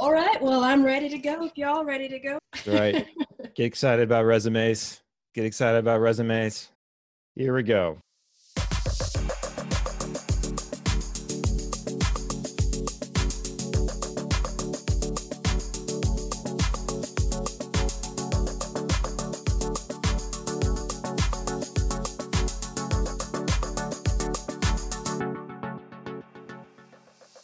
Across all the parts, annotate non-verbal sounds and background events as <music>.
All right. Well, I'm ready to go. If y'all ready to go. right. <laughs> Get excited about resumes. Get excited about resumes. Here we go.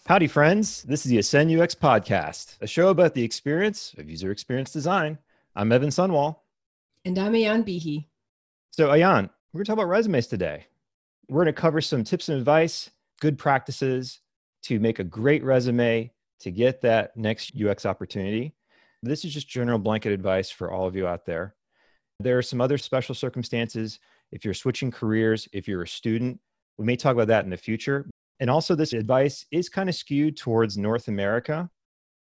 Howdy, friends. This is the Ascend UX podcast, a show about the experience of user experience design. I'm Evan Sunwall. And I'm Ayan Behe. So, Ayan, we're going to talk about resumes today. We're going to cover some tips and advice, good practices to make a great resume to get that next UX opportunity. This is just general blanket advice for all of you out there. There are some other special circumstances. If you're switching careers, if you're a student, we may talk about that in the future, and also, this advice is kind of skewed towards North America.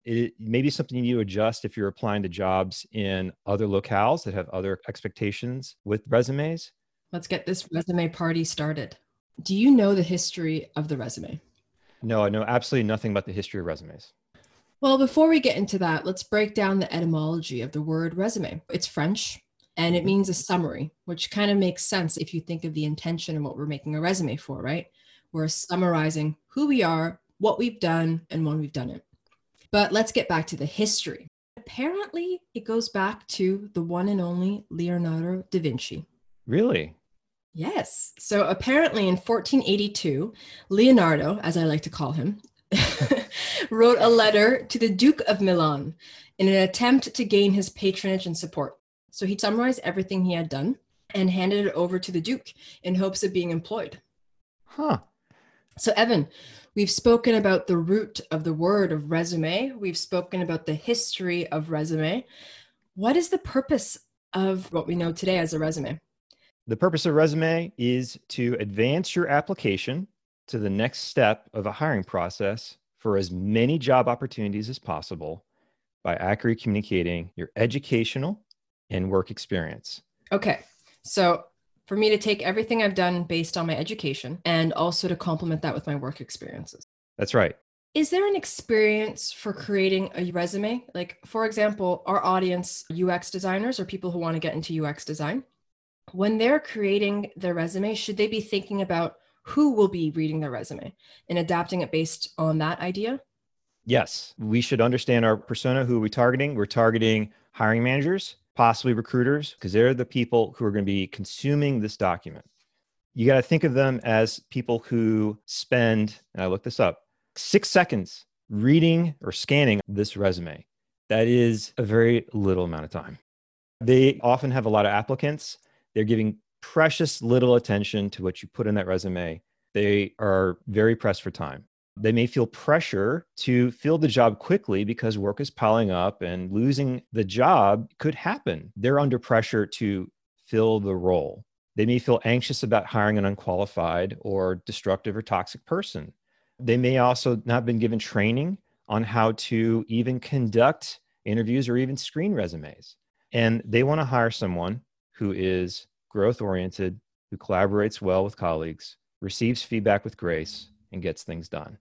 It may be something you need to adjust if you're applying to jobs in other locales that have other expectations with resumes. Let's get this resume party started. Do you know the history of the resume? No, I know absolutely nothing about the history of resumes. Well, before we get into that, let's break down the etymology of the word resume. It's French and it mm-hmm. means a summary, which kind of makes sense if you think of the intention and what we're making a resume for, right? We're summarizing who we are, what we've done, and when we've done it. But let's get back to the history. Apparently, it goes back to the one and only Leonardo da Vinci. Really? Yes. So apparently, in 1482, Leonardo, as I like to call him, <laughs> wrote a letter to the Duke of Milan in an attempt to gain his patronage and support. So he summarized everything he had done and handed it over to the Duke in hopes of being employed. Huh. So, Evan, we've spoken about the root of the word of resume. We've spoken about the history of resume. What is the purpose of what we know today as a resume? The purpose of resume is to advance your application to the next step of a hiring process for as many job opportunities as possible by accurately communicating your educational and work experience. Okay. So for me to take everything I've done based on my education and also to complement that with my work experiences. That's right. Is there an experience for creating a resume? Like, for example, our audience, UX designers or people who want to get into UX design, when they're creating their resume, should they be thinking about who will be reading their resume and adapting it based on that idea? Yes, we should understand our persona. Who are we targeting? We're targeting hiring managers, possibly recruiters, because they're the people who are going to be consuming this document. You got to think of them as people who spend, and I looked this up, six seconds reading or scanning this resume. That is a very little amount of time. They often have a lot of applicants. They're giving precious little attention to what you put in that resume. They are very pressed for time. They may feel pressure to fill the job quickly because work is piling up and losing the job could happen. They're under pressure to fill the role. They may feel anxious about hiring an unqualified or destructive or toxic person. They may also not have been given training on how to even conduct interviews or even screen resumes. And they want to hire someone who is growth oriented, who collaborates well with colleagues, receives feedback with grace, and gets things done.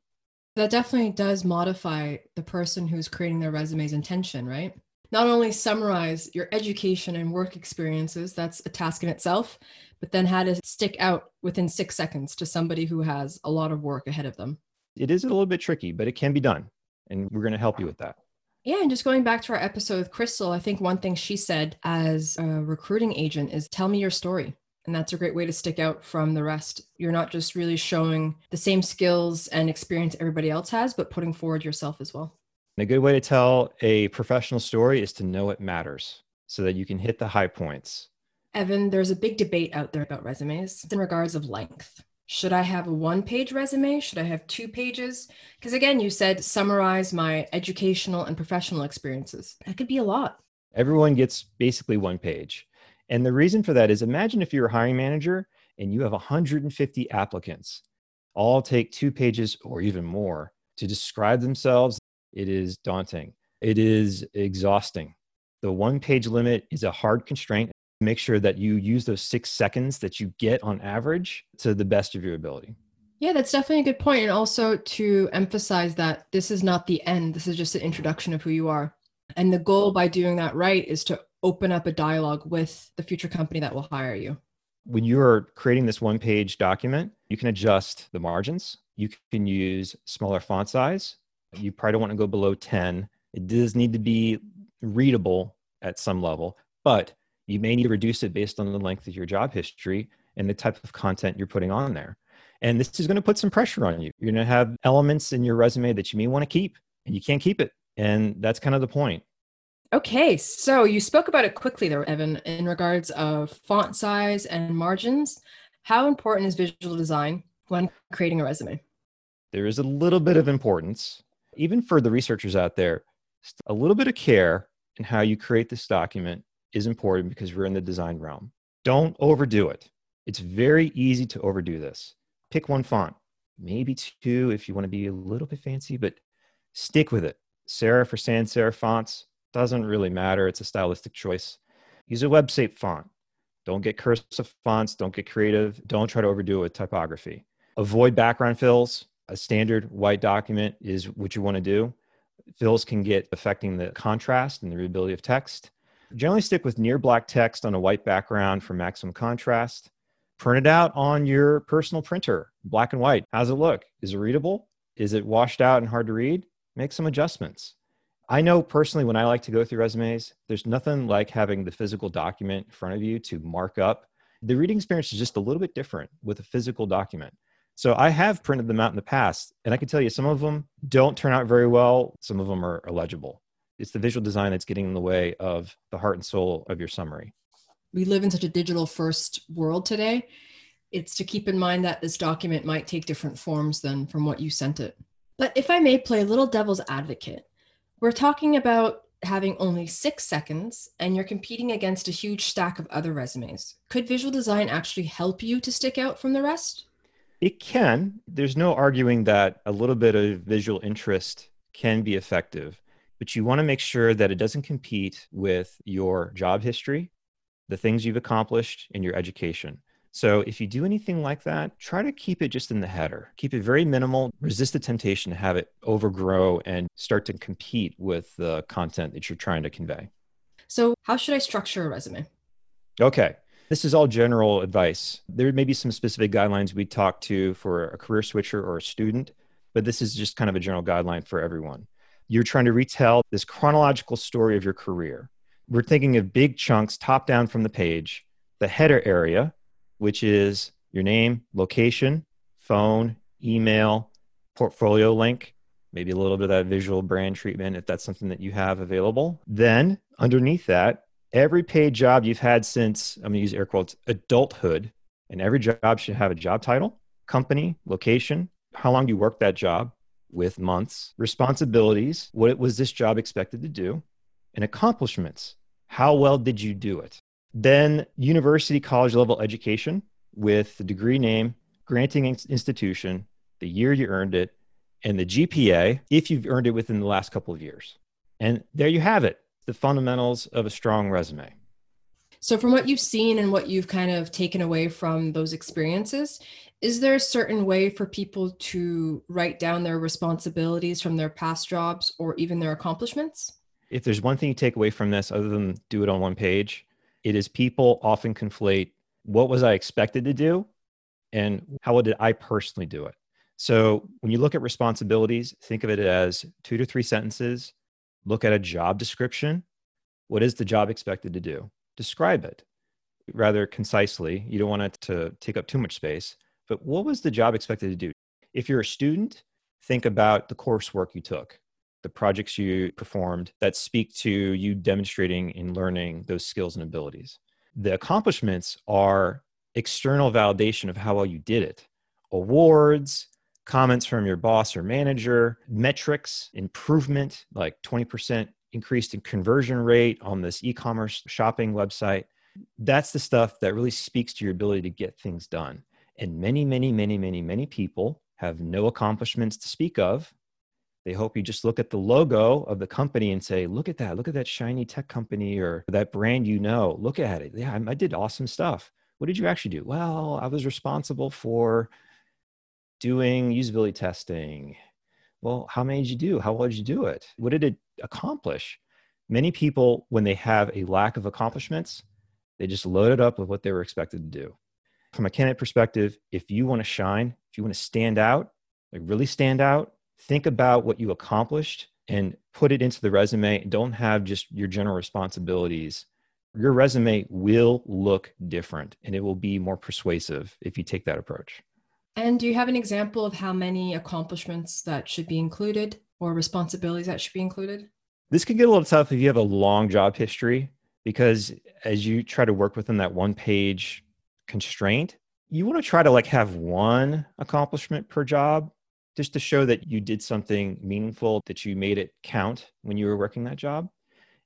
That definitely does modify the person who's creating their resume's intention, right? Not only summarize your education and work experiences, that's a task in itself, but then how to stick out within six seconds to somebody who has a lot of work ahead of them. It is a little bit tricky, but it can be done. And we're going to help you with that. Yeah, and just going back to our episode with Crystal, I think one thing she said as a recruiting agent is tell me your story. And that's a great way to stick out from the rest. You're not just really showing the same skills and experience everybody else has, but putting forward yourself as well. And a good way to tell a professional story is to know it matters so that you can hit the high points. Evan, there's a big debate out there about resumes in regards of length. Should I have a one page resume? Should I have two pages? Because again, you said summarize my educational and professional experiences. That could be a lot. Everyone gets basically one page. And the reason for that is imagine if you're a hiring manager and you have 150 applicants, all take two pages or even more to describe themselves. It is daunting. It is exhausting. The one page limit is a hard constraint. Make sure that you use those six seconds that you get on average to the best of your ability. Yeah, that's definitely a good point. And also to emphasize that this is not the end, this is just an introduction of who you are. And the goal by doing that right is to open up a dialogue with the future company that will hire you. When you're creating this one page document, you can adjust the margins. You can use smaller font size. You probably don't want to go below 10. It does need to be readable at some level, but you may need to reduce it based on the length of your job history and the type of content you're putting on there. And this is going to put some pressure on you. You're going to have elements in your resume that you may want to keep and you can't keep it. And that's kind of the point. Okay, so you spoke about it quickly there, Evan, in regards of font size and margins. How important is visual design when creating a resume? There is a little bit of importance, even for the researchers out there. A little bit of care in how you create this document is important because we're in the design realm. Don't overdo it. It's very easy to overdo this pick one font, maybe two if you want to be a little bit fancy, but stick with it. Serif or sans serif fonts doesn't really matter. It's a stylistic choice. Use a website font. Don't get cursive fonts. Don't get creative. Don't try to overdo it with typography. Avoid background fills. A standard white document is what you want to do. Fills can get affecting the contrast and the readability of text. Generally stick with near black text on a white background for maximum contrast print it out on your personal printer, black and white. How's it look? Is it readable? Is it washed out and hard to read? Make some adjustments. I know personally when I like to go through resumes, there's nothing like having the physical document in front of you to mark up. The reading experience is just a little bit different with a physical document. So I have printed them out in the past, and I can tell you some of them don't turn out very well. Some of them are illegible. It's the visual design that's getting in the way of the heart and soul of your summary we live in such a digital first world today it's to keep in mind that this document might take different forms than from what you sent it but if i may play a little devil's advocate we're talking about having only six seconds and you're competing against a huge stack of other resumes. Could visual design actually help you to stick out from the rest? It can. There's no arguing that a little bit of visual interest can be effective but you want to make sure that it doesn't compete with your job history the things you've accomplished in your education. So if you do anything like that, try to keep it just in the header. Keep it very minimal. Resist the temptation to have it overgrow and start to compete with the content that you're trying to convey. So, how should I structure a resume? Okay. This is all general advice. There may be some specific guidelines we talk to for a career switcher or a student, but this is just kind of a general guideline for everyone. You're trying to retell this chronological story of your career we're thinking of big chunks top down from the page, the header area, which is your name, location, phone, email, portfolio link, maybe a little bit of that visual brand treatment if that's something that you have available. Then underneath that, every paid job you've had since, I'm going to use air quotes, adulthood, and every job should have a job title, company, location, how long you worked that job with months, responsibilities, what was this job expected to do, and accomplishments. How well did you do it? Then, university college level education with the degree name, granting institution, the year you earned it, and the GPA if you've earned it within the last couple of years. And there you have it the fundamentals of a strong resume. So, from what you've seen and what you've kind of taken away from those experiences, is there a certain way for people to write down their responsibilities from their past jobs or even their accomplishments? if there's one thing you take away from this other than do it on one page, it is people often conflate what was I expected to do and how did I personally do it. So when you look at responsibilities, think of it as two to three sentences. Look at a job description. What is the job expected to do? Describe it rather concisely. You don't want it to take up too much space, but what was the job expected to do? If you're a student, think about the coursework you took the projects you performed that speak to you demonstrating and learning those skills and abilities. The accomplishments are external validation of how well you did it. Awards, comments from your boss or manager, metrics, improvement, like 20% increased in conversion rate on this e commerce shopping website. That's the stuff that really speaks to your ability to get things done. And many, many, many, many, many people have no accomplishments to speak of they hope you just look at the logo of the company and say, look at that, look at that shiny tech company or that brand you know. Look at it. Yeah, I did awesome stuff. What did you actually do? Well, I was responsible for doing usability testing. Well, how many did you do? How well did you do it? What did it accomplish? Many people, when they have a lack of accomplishments, they just load it up with what they were expected to do. From a candidate perspective, if you want to shine, if you want to stand out, like really stand out, think about what you accomplished and put it into the resume. Don't have just your general responsibilities. Your resume will look different and it will be more persuasive if you take that approach. And do you have an example of how many accomplishments that should be included or responsibilities that should be included? This can get a little tough if you have a long job history because as you try to work within that one page constraint, you want to try to like have one accomplishment per job just to show that you did something meaningful, that you made it count when you were working that job.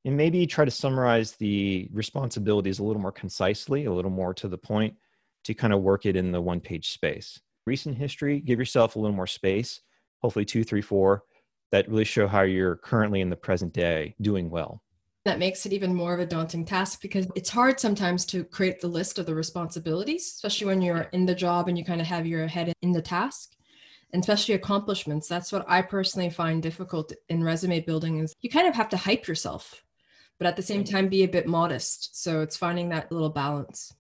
And maybe try to summarize the responsibilities a little more concisely, a little more to the point to kind of work it in the one page space. Recent history, give yourself a little more space, hopefully two, three, four, that really show how you're currently in the present day doing well. That makes it even more of a daunting task because it's hard sometimes to create the list of the responsibilities, especially when you're in the job and you kind of have your head in the task and especially accomplishments. That's what I personally find difficult in resume building is you kind of have to hype yourself, but at the same time be a bit modest. So it's finding that little balance.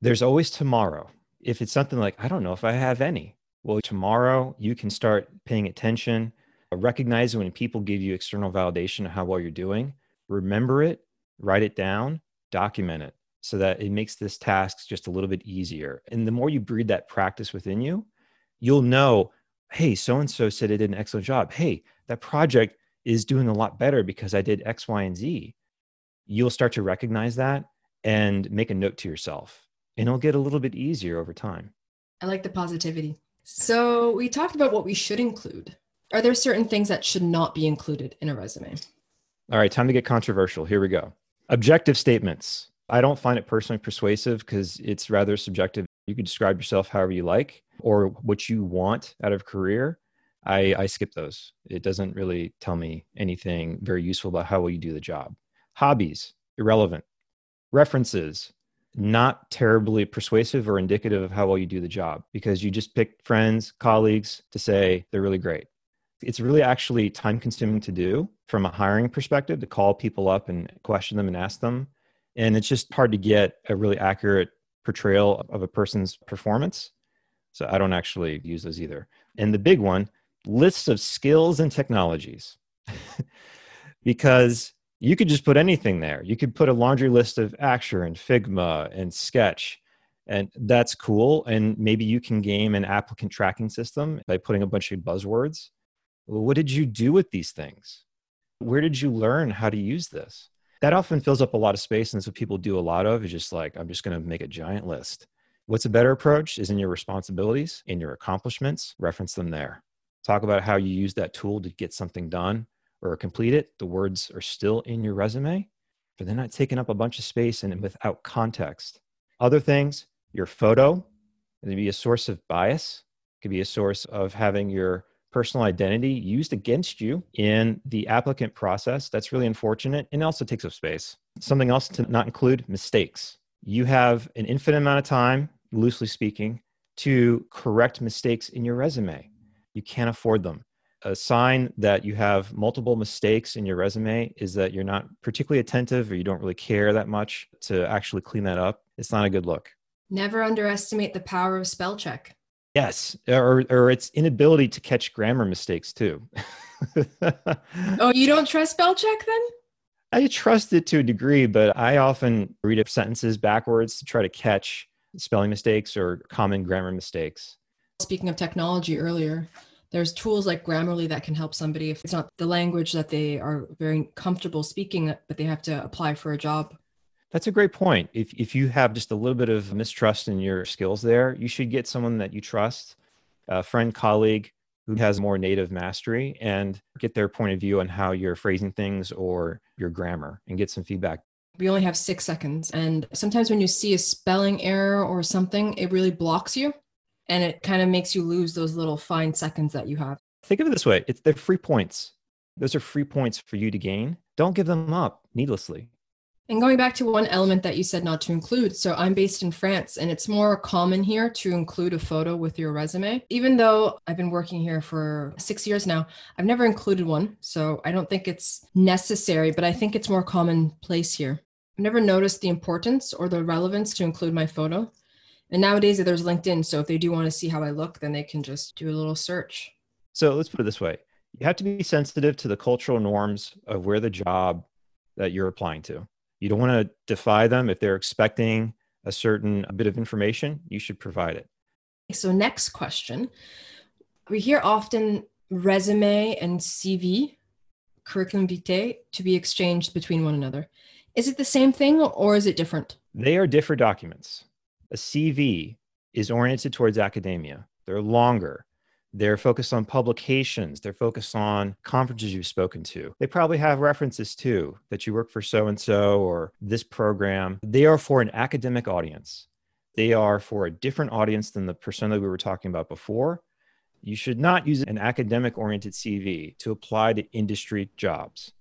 There's always tomorrow. If it's something like, I don't know if I have any, well, tomorrow you can start paying attention, recognize when people give you external validation of how well you're doing, remember it, write it down, document it so that it makes this task just a little bit easier. And the more you breed that practice within you, you'll know, hey, so and so said I did an excellent job. Hey, that project is doing a lot better because I did X, Y, and Z. You'll start to recognize that and make a note to yourself, and it'll get a little bit easier over time. I like the positivity. So, we talked about what we should include. Are there certain things that should not be included in a resume? All right, time to get controversial. Here we go. Objective statements. I don't find it personally persuasive because it's rather subjective. You can describe yourself however you like or what you want out of career. I, I skip those. It doesn't really tell me anything very useful about how well you do the job. Hobbies, irrelevant. References, not terribly persuasive or indicative of how well you do the job because you just pick friends, colleagues to say they're really great. It's really actually time consuming to do from a hiring perspective to call people up and question them and ask them. And it's just hard to get a really accurate portrayal of a person's performance. So I don't actually use those either. And the big one lists of skills and technologies. <laughs> because you could just put anything there. You could put a laundry list of Axure and Figma and Sketch, and that's cool. And maybe you can game an applicant tracking system by putting a bunch of buzzwords. Well, what did you do with these things? Where did you learn how to use this? that often fills up a lot of space. And that's what people do a lot of is just like, I'm just going to make a giant list. What's a better approach is in your responsibilities, in your accomplishments, reference them there. Talk about how you use that tool to get something done or complete it. The words are still in your resume, but they're not taking up a bunch of space and without context. Other things, your photo, can be a source of bias, it could be a source of having your personal identity used against you in the applicant process. That's really unfortunate and also takes up space. Something else to not include mistakes. You have an infinite amount of time, loosely speaking, to correct mistakes in your resume. You can't afford them. A sign that you have multiple mistakes in your resume is that you're not particularly attentive or you don't really care that much to actually clean that up. It's not a good look. Never underestimate the power of spell check. Yes, or or its inability to catch grammar mistakes too. <laughs> oh, you don't trust spell check then? I trust it to a degree, but I often read up sentences backwards to try to catch spelling mistakes or common grammar mistakes. Speaking of technology earlier, there's tools like Grammarly that can help somebody if it's not the language that they are very comfortable speaking, but they have to apply for a job. That's a great point. If if you have just a little bit of mistrust in your skills there, you should get someone that you trust, a friend, colleague who has more native mastery and get their point of view on how you're phrasing things or your grammar and get some feedback. We only have 6 seconds and sometimes when you see a spelling error or something, it really blocks you and it kind of makes you lose those little fine seconds that you have. Think of it this way, it's they're free points. Those are free points for you to gain. Don't give them up needlessly And going back to one element that you said not to include, so I'm based in France and it's more common here to include a photo with your resume. Even though I've been working here for six years now, I've never included one. So I don't think it's necessary, but I think it's more commonplace here. I've never noticed the importance or the relevance to include my photo. And nowadays there's LinkedIn. So if they do want to see how I look, then they can just do a little search. So let's put it this way you have to be sensitive to the cultural norms of where the job that you're applying to you don't want to defy them. If they're expecting a certain bit of information, you should provide it. So, next question. We hear often resume and CV, curriculum vitae, to be exchanged between one another. Is it the same thing or is it different? They are different documents. A CV is oriented towards academia, they're longer, they're focused on publications. They're focused on conferences you've spoken to. They probably have references too that you work for so and so or this program. They are for an academic audience. They are for a different audience than the persona we were talking about before. You should not use an academic oriented CV to apply to industry jobs.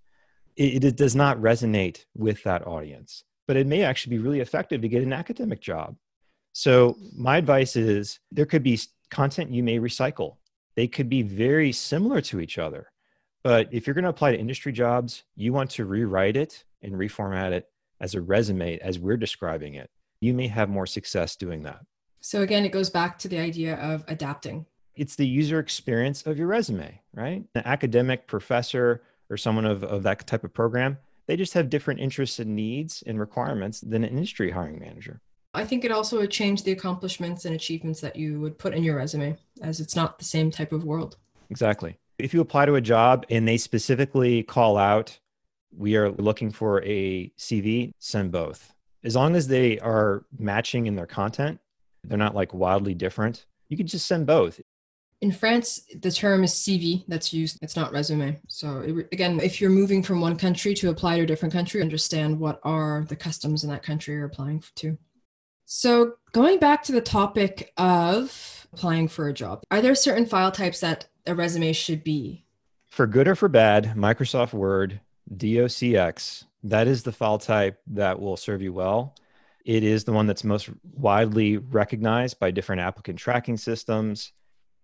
It, it does not resonate with that audience, but it may actually be really effective to get an academic job. So, my advice is there could be content you may recycle they could be very similar to each other. But if you're going to apply to industry jobs, you want to rewrite it and reformat it as a resume as we're describing it. You may have more success doing that. So again, it goes back to the idea of adapting. It's the user experience of your resume, right? An academic professor or someone of, of that type of program, they just have different interests and needs and requirements than an industry hiring manager. I think it also would change the accomplishments and achievements that you would put in your resume, as it's not the same type of world. Exactly. If you apply to a job and they specifically call out, we are looking for a CV, send both. As long as they are matching in their content, they're not like wildly different, you could just send both. In France, the term is CV that's used. It's not resume. So it, again, if you're moving from one country to apply to a different country, understand what are the customs in that country you're applying to. So, going back to the topic of applying for a job, are there certain file types that a resume should be? For good or for bad, Microsoft Word, DOCX, that is the file type that will serve you well. It is the one that's most widely recognized by different applicant tracking systems.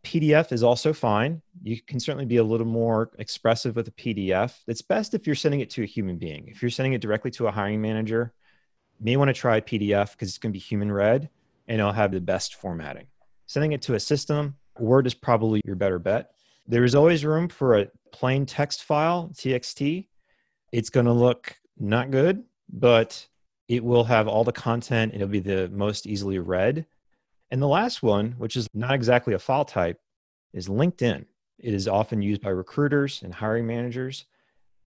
PDF is also fine. You can certainly be a little more expressive with a PDF. It's best if you're sending it to a human being. If you're sending it directly to a hiring manager, may want to try PDF because it's going to be human read and it'll have the best formatting. Sending it to a system, Word is probably your better bet. There is always room for a plain text file, TXT. It's going to look not good, but it will have all the content. It'll be the most easily read. And the last one, which is not exactly a file type, is LinkedIn. It is often used by recruiters and hiring managers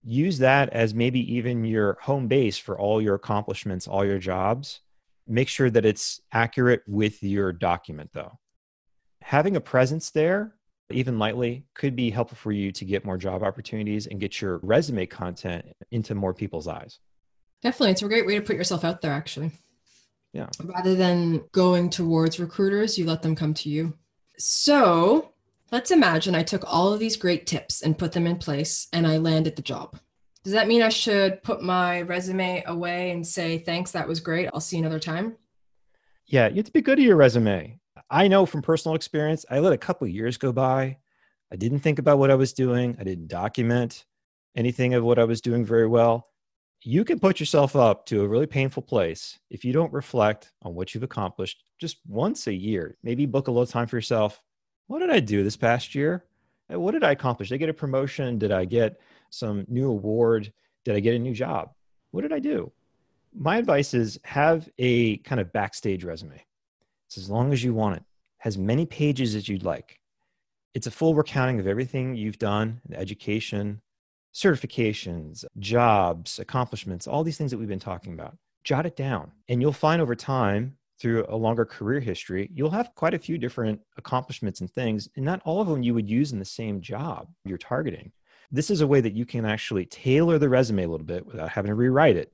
use that as maybe even your home base for all your accomplishments, all your jobs. Make sure that it's accurate with your document, though. Having a presence there, even lightly, could be helpful for you to get more job opportunities and get your resume content into more people's eyes. Definitely. It's a great way to put yourself out there, actually. Yeah. Rather than going towards recruiters, you let them come to you. So, Let's imagine I took all of these great tips and put them in place and I landed the job. Does that mean I should put my resume away and say, thanks, that was great. I'll see you another time? Yeah, you have to be good at your resume. I know from personal experience, I let a couple years go by. I didn't think about what I was doing, I didn't document anything of what I was doing very well. You can put yourself up to a really painful place if you don't reflect on what you've accomplished just once a year. Maybe book a little time for yourself what did I do this past year? What did I accomplish? Did I get a promotion? Did I get some new award? Did I get a new job? What did I do? My advice is have a kind of backstage resume. It's as long as you want it, has many pages as you'd like. It's a full recounting of everything you've done education, certifications, jobs, accomplishments, all these things that we've been talking about. Jot it down, and you'll find over time through a longer career history, you'll have quite a few different accomplishments and things, and not all of them you would use in the same job you're targeting. This is a way that you can actually tailor the resume a little bit without having to rewrite it.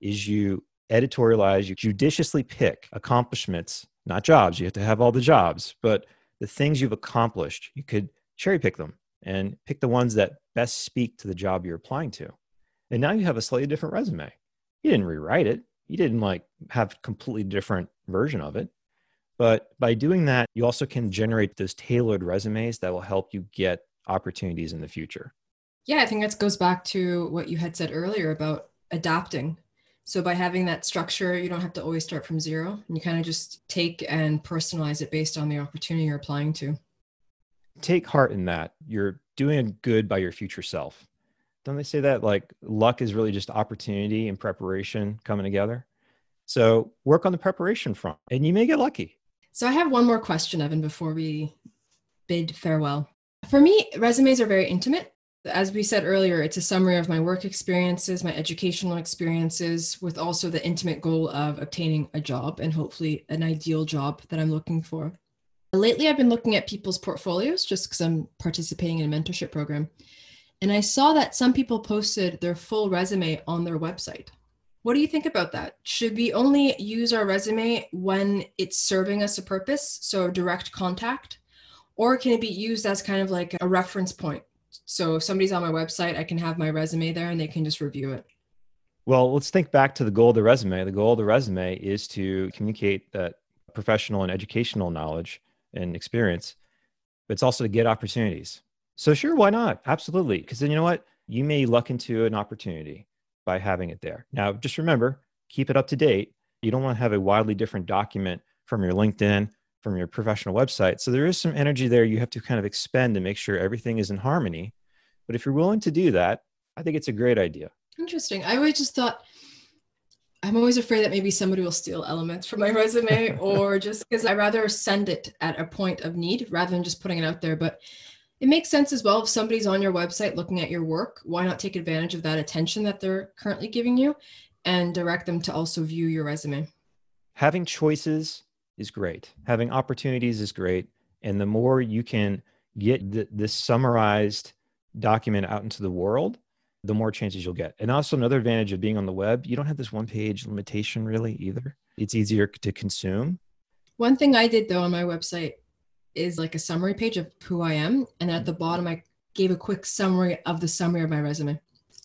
Is you editorialize, you judiciously pick accomplishments, not jobs. You have to have all the jobs, but the things you've accomplished, you could cherry pick them and pick the ones that best speak to the job you're applying to. And now you have a slightly different resume. You didn't rewrite it. You didn't like have completely different version of it. But by doing that, you also can generate those tailored resumes that will help you get opportunities in the future. Yeah, I think that goes back to what you had said earlier about adapting. So by having that structure, you don't have to always start from zero. And you kind of just take and personalize it based on the opportunity you're applying to. Take heart in that. You're doing good by your future self. Don't they say that like luck is really just opportunity and preparation coming together? So work on the preparation front and you may get lucky. So I have one more question, Evan, before we bid farewell. For me, resumes are very intimate. As we said earlier, it's a summary of my work experiences, my educational experiences, with also the intimate goal of obtaining a job and hopefully an ideal job that I'm looking for. Lately, I've been looking at people's portfolios just because I'm participating in a mentorship program. And I saw that some people posted their full resume on their website. What do you think about that? Should we only use our resume when it's serving us a purpose, so direct contact? Or can it be used as kind of like a reference point? So if somebody's on my website, I can have my resume there and they can just review it. Well, let's think back to the goal of the resume. The goal of the resume is to communicate that professional and educational knowledge and experience, but it's also to get opportunities. So, sure, why not? Absolutely. Because then you know what? You may luck into an opportunity by having it there. Now, just remember, keep it up to date. You don't want to have a wildly different document from your LinkedIn, from your professional website. So, there is some energy there you have to kind of expend to make sure everything is in harmony. But if you're willing to do that, I think it's a great idea. Interesting. I always just thought, I'm always afraid that maybe somebody will steal elements from my resume <laughs> or just because I rather send it at a point of need rather than just putting it out there. But it makes sense as well if somebody's on your website looking at your work, why not take advantage of that attention that they're currently giving you and direct them to also view your resume? Having choices is great. Having opportunities is great. And the more you can get th- this summarized document out into the world, the more chances you'll get. And also, another advantage of being on the web, you don't have this one page limitation really either. It's easier to consume. One thing I did though on my website is like a summary page of who I am. And at the bottom, I gave a quick summary of the summary of my resume.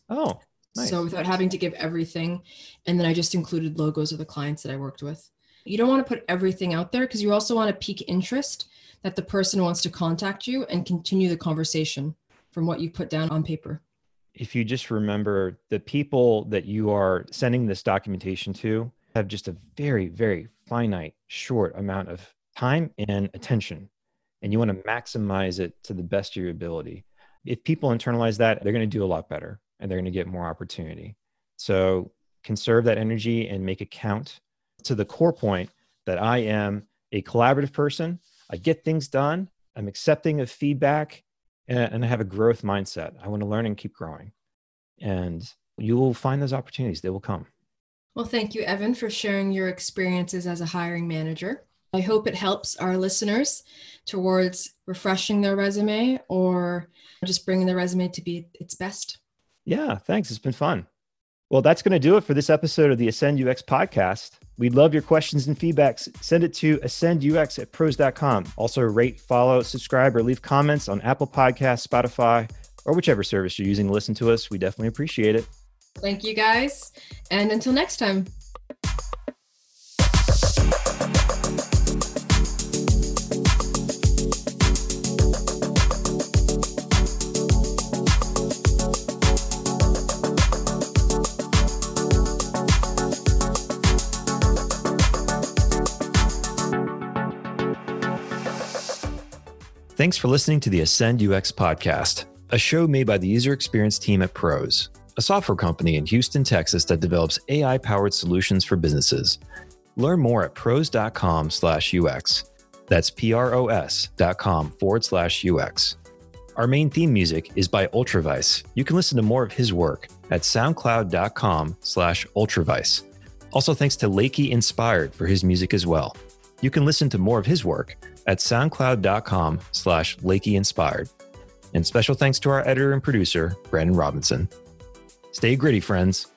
Oh, nice. So without having to give everything. And then I just included logos of the clients that I worked with. You don't want to put everything out there because you also want to pique interest that the person wants to contact you and continue the conversation from what you put down on paper. If you just remember the people that you are sending this documentation to have just a very, very finite, short amount of time and attention and you want to maximize it to the best of your ability. If people internalize that, they're going to do a lot better and they're going to get more opportunity. So conserve that energy and make it count to the core point that I am a collaborative person. I get things done. I'm accepting of feedback and, I have a growth mindset. I want to learn and keep growing. And you will find those opportunities, they will come. Well, thank you, Evan, for sharing your experiences as a hiring manager. I hope it helps our listeners towards refreshing their resume or just bringing their resume to be its best. Yeah, thanks. It's been fun. Well, that's going to do it for this episode of the Ascend UX podcast. We'd love your questions and feedbacks. Send it to ascendux at pros.com. Also, rate, follow, subscribe, or leave comments on Apple Podcasts, Spotify, or whichever service you're using to listen to us. We definitely appreciate it. Thank you, guys. And until next time. Thanks for listening to the Ascend UX podcast, a show made by the user experience team at Pros, a software company in Houston, Texas that develops AI powered solutions for businesses. Learn more at pros.com slash UX. That's P R O S dot com forward slash UX. Our main theme music is by Ultravice. You can listen to more of his work at soundcloud.com slash ultravice. Also, thanks to Lakey Inspired for his music as well. You can listen to more of his work at soundcloud.com slash Lakey Inspired. And special thanks to our editor and producer, Brandon Robinson. Stay gritty, friends.